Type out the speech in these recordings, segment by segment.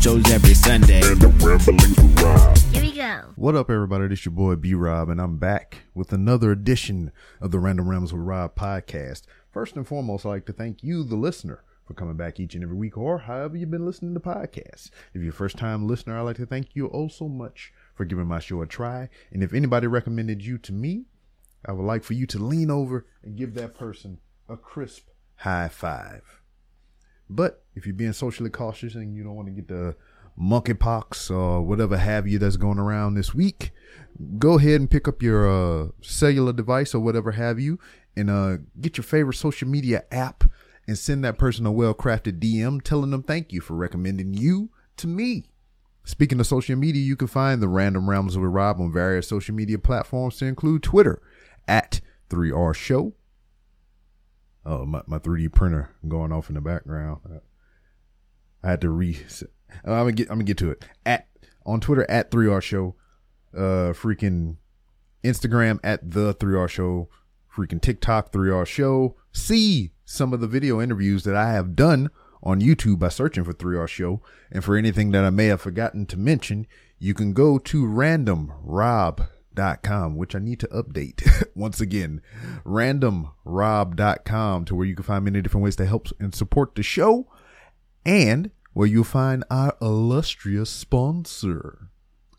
shows every Sunday. Here we go. What up, everybody? This your boy B Rob, and I'm back with another edition of the Random Rambles with Rob podcast. First and foremost, I'd like to thank you, the listener, for coming back each and every week, or however you've been listening to podcasts. If you're a first time listener, I'd like to thank you oh so much for giving my show a try. And if anybody recommended you to me, I would like for you to lean over and give that person a crisp high five. But if you're being socially cautious and you don't want to get the monkeypox or whatever have you that's going around this week, go ahead and pick up your uh, cellular device or whatever have you and uh, get your favorite social media app and send that person a well crafted DM telling them thank you for recommending you to me. Speaking of social media, you can find the Random Rambles with Rob on various social media platforms to include Twitter at 3R Show. Oh, my, my 3D printer going off in the background. I had to re. I'm gonna get. I'm gonna get to it. At on Twitter at 3R Show, uh, freaking Instagram at the 3R Show, freaking TikTok 3R Show. See some of the video interviews that I have done on YouTube by searching for 3R Show. And for anything that I may have forgotten to mention, you can go to randomrob.com, which I need to update once again. Randomrob.com to where you can find many different ways to help and support the show and where you'll find our illustrious sponsor,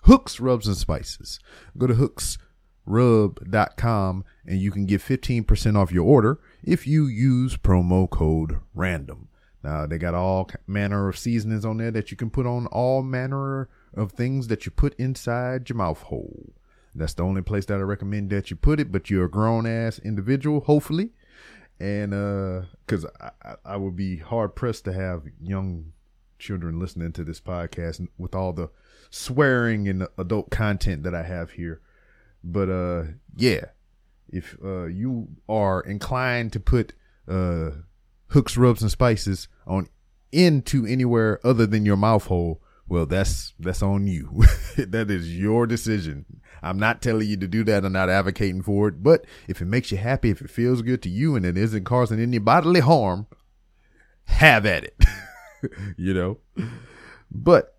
Hooks Rubs and Spices. Go to hooksrub.com and you can get 15% off your order if you use promo code RANDOM. Now, they got all manner of seasonings on there that you can put on all manner of things that you put inside your mouth hole. That's the only place that I recommend that you put it, but you're a grown ass individual, hopefully. And, uh, cause I, I, I would be hard pressed to have young children listening to this podcast with all the swearing and adult content that I have here. But, uh, yeah, if, uh, you are inclined to put, uh, hooks, rubs, and spices on into anywhere other than your mouth hole, well, that's that's on you. that is your decision. I'm not telling you to do that. I'm not advocating for it. But if it makes you happy, if it feels good to you, and it isn't causing any bodily harm, have at it. you know. But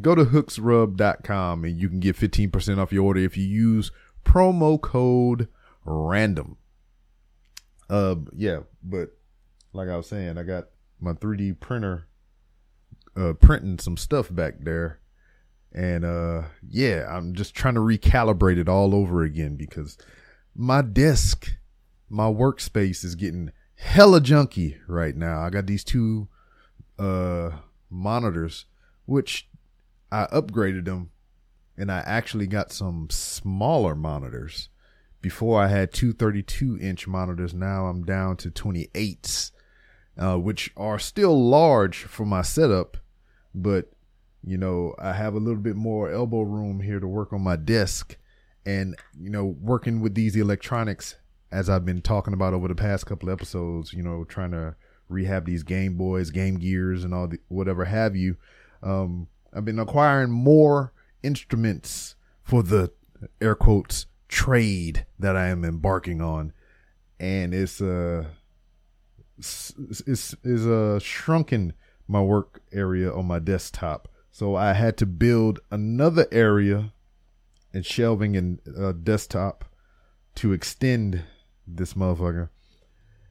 go to hooksrub.com and you can get 15% off your order if you use promo code random. Uh, yeah, but like I was saying, I got my 3D printer uh, printing some stuff back there. And uh, yeah, I'm just trying to recalibrate it all over again because my desk, my workspace is getting hella junky right now. I got these two uh, monitors, which I upgraded them and I actually got some smaller monitors. Before I had two 32 inch monitors. Now I'm down to 28s uh, which are still large for my setup, but you know, I have a little bit more elbow room here to work on my desk and, you know, working with these electronics as I've been talking about over the past couple episodes, you know, trying to rehab these Game Boys, Game Gears and all the whatever have you. Um, I've been acquiring more instruments for the air quotes trade that I am embarking on. And it's, uh, is is uh shrunken my work area on my desktop. So I had to build another area and shelving and uh, desktop to extend this motherfucker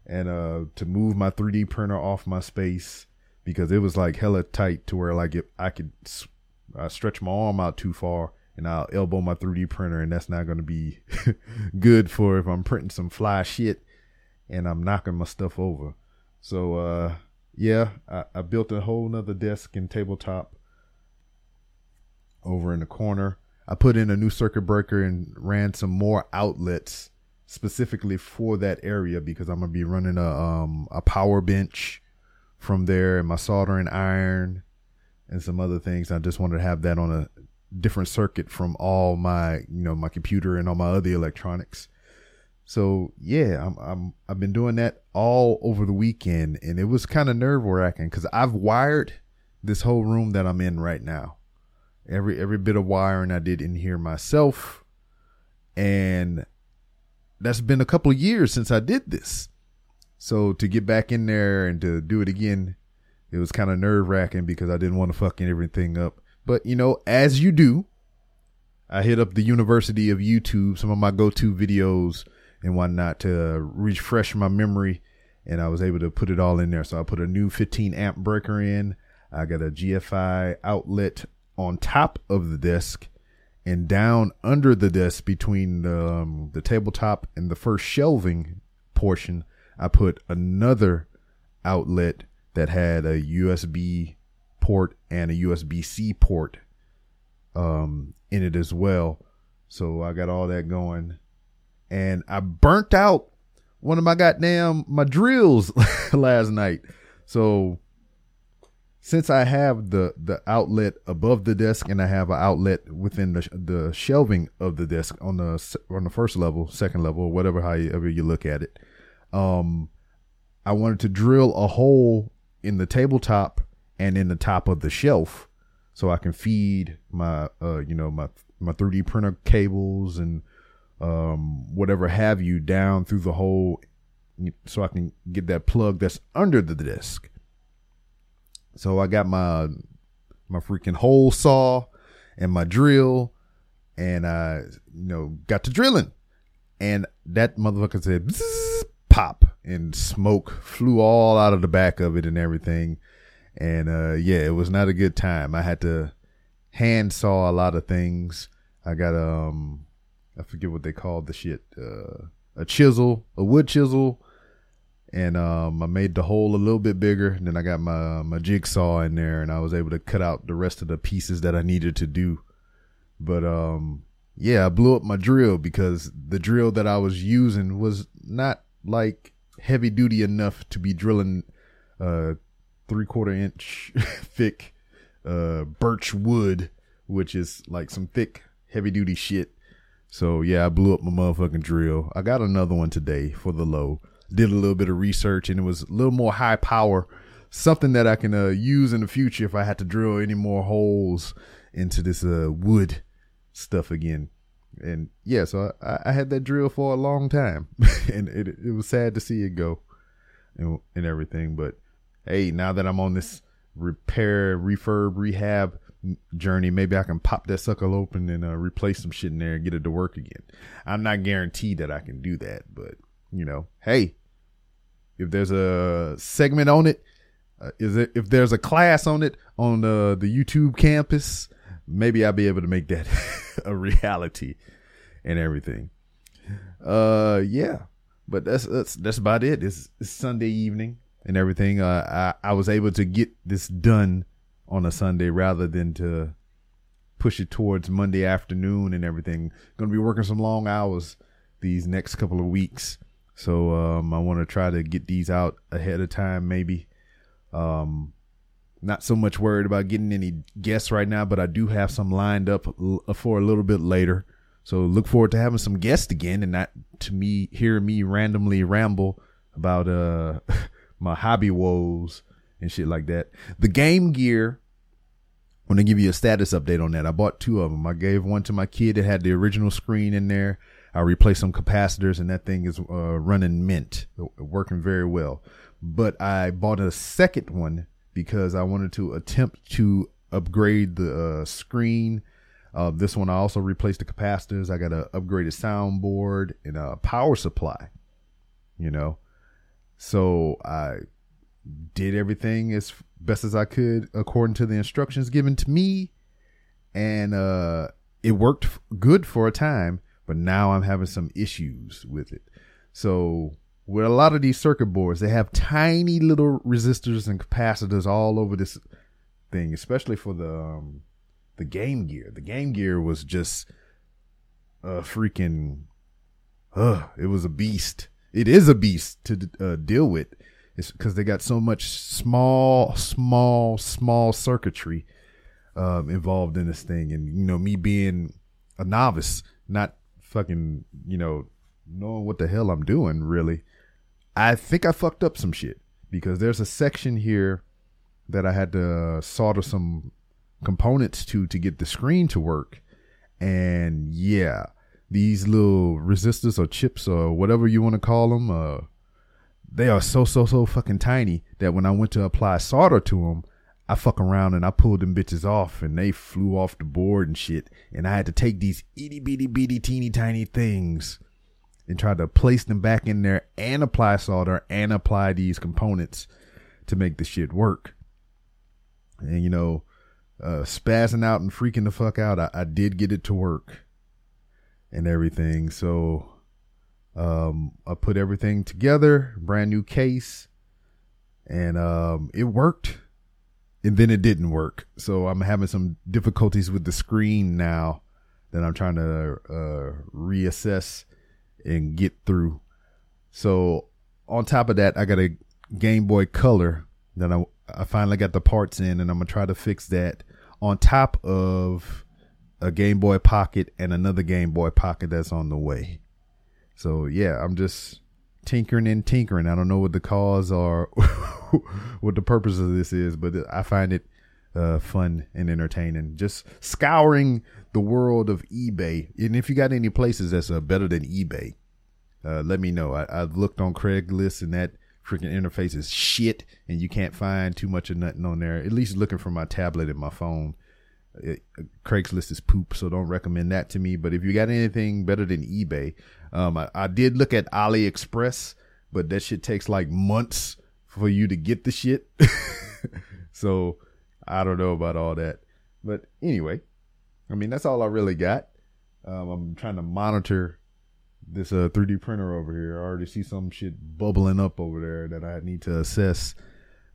and uh to move my 3D printer off my space because it was like hella tight to where like if I could I stretch my arm out too far and I'll elbow my 3D printer and that's not going to be good for if I'm printing some fly shit and I'm knocking my stuff over. So uh, yeah, I, I built a whole nother desk and tabletop over in the corner. I put in a new circuit breaker and ran some more outlets specifically for that area because I'm gonna be running a um a power bench from there and my soldering iron and some other things. I just wanted to have that on a different circuit from all my you know my computer and all my other electronics. So yeah, I'm, I'm I've been doing that all over the weekend, and it was kind of nerve wracking because I've wired this whole room that I'm in right now. Every every bit of wiring I did in here myself, and that's been a couple of years since I did this. So to get back in there and to do it again, it was kind of nerve wracking because I didn't want to fucking everything up. But you know, as you do, I hit up the University of YouTube, some of my go-to videos and whatnot to refresh my memory, and I was able to put it all in there. So I put a new 15 amp breaker in. I got a GFI outlet on top of the desk, and down under the desk between the, um, the tabletop and the first shelving portion, I put another outlet that had a USB port and a USB C port um, in it as well. So I got all that going. And I burnt out one of my goddamn my drills last night. So since I have the the outlet above the desk and I have an outlet within the the shelving of the desk on the on the first level, second level, whatever however you look at it, um, I wanted to drill a hole in the tabletop and in the top of the shelf so I can feed my uh you know my my 3D printer cables and um whatever have you down through the hole so I can get that plug that's under the disc. So I got my my freaking hole saw and my drill and I you know got to drilling and that motherfucker said pop and smoke flew all out of the back of it and everything and uh, yeah, it was not a good time. I had to hand saw a lot of things. I got um, I forget what they called the shit, uh, a chisel, a wood chisel, and um, I made the hole a little bit bigger. And then I got my my jigsaw in there, and I was able to cut out the rest of the pieces that I needed to do. But um, yeah, I blew up my drill because the drill that I was using was not like heavy duty enough to be drilling uh three quarter inch thick uh, birch wood, which is like some thick, heavy duty shit. So yeah, I blew up my motherfucking drill. I got another one today for the low. Did a little bit of research and it was a little more high power, something that I can uh, use in the future if I had to drill any more holes into this uh, wood stuff again. And yeah, so I, I had that drill for a long time, and it, it was sad to see it go and, and everything. But hey, now that I'm on this repair, refurb, rehab journey, maybe I can pop that sucker open and uh, replace some shit in there and get it to work again. I'm not guaranteed that I can do that, but you know, hey, if there's a segment on it, uh, is it if there's a class on it on the the YouTube campus, maybe I'll be able to make that a reality and everything. Uh, yeah, but that's that's that's about it. It's, it's Sunday evening and everything. Uh, I, I was able to get this done on a Sunday rather than to push it towards Monday afternoon and everything. Going to be working some long hours these next couple of weeks. So um, I want to try to get these out ahead of time, maybe. Um, not so much worried about getting any guests right now, but I do have some lined up for a little bit later. So look forward to having some guests again, and not to me hear me randomly ramble about uh my hobby woes and shit like that. The Game Gear. I want to give you a status update on that. I bought two of them. I gave one to my kid that had the original screen in there. I replaced some capacitors, and that thing is uh, running mint, working very well. But I bought a second one because I wanted to attempt to upgrade the uh, screen. Uh, this one I also replaced the capacitors. I got an upgraded soundboard and a power supply. You know, so I did everything as best as I could according to the instructions given to me. And uh, it worked good for a time, but now I'm having some issues with it. So with a lot of these circuit boards, they have tiny little resistors and capacitors all over this thing, especially for the um, the Game Gear. The Game Gear was just a freaking, uh, it was a beast it is a beast to uh, deal with. It's because they got so much small, small, small circuitry um, involved in this thing, and you know, me being a novice, not fucking, you know, knowing what the hell I'm doing, really. I think I fucked up some shit because there's a section here that I had to solder some components to to get the screen to work, and yeah, these little resistors or chips or whatever you want to call them, uh, they are so so so fucking tiny that when I went to apply solder to them, I fuck around and I pulled them bitches off and they flew off the board and shit. And I had to take these itty bitty bitty teeny tiny things and try to place them back in there and apply solder and apply these components to make the shit work. And you know, uh, spazzing out and freaking the fuck out, I, I did get it to work and everything. So um, I put everything together, brand new case, and um, it worked. And then it didn't work. So I'm having some difficulties with the screen now that I'm trying to uh, reassess and get through. So on top of that, I got a Game Boy Color that I I finally got the parts in, and I'm gonna try to fix that on top of a Game Boy Pocket and another Game Boy Pocket that's on the way. So yeah, I'm just tinkering and tinkering. I don't know what the cause or what the purpose of this is, but I find it uh, fun and entertaining. Just scouring the world of eBay, and if you got any places that's uh, better than eBay, uh, let me know. I, I've looked on Craigslist and that freaking interface is shit, and you can't find too much of nothing on there. At least looking for my tablet and my phone. It, Craigslist is poop, so don't recommend that to me. But if you got anything better than eBay, um, I, I did look at AliExpress, but that shit takes like months for you to get the shit. so I don't know about all that. But anyway, I mean that's all I really got. Um, I'm trying to monitor this uh 3D printer over here. I already see some shit bubbling up over there that I need to assess.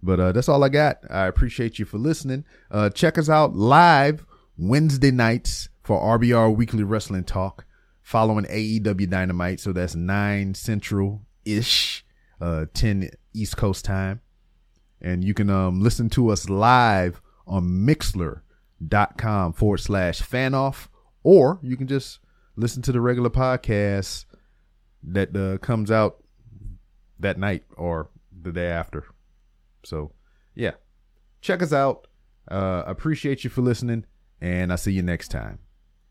But uh, that's all I got. I appreciate you for listening. Uh, check us out live Wednesday nights for RBR Weekly Wrestling Talk, following AEW Dynamite. So that's nine Central ish, uh, ten East Coast time, and you can um listen to us live on Mixlr.com forward slash fanoff, or you can just listen to the regular podcast that uh, comes out that night or the day after. So, yeah, check us out. Uh, appreciate you for listening, and I'll see you next time.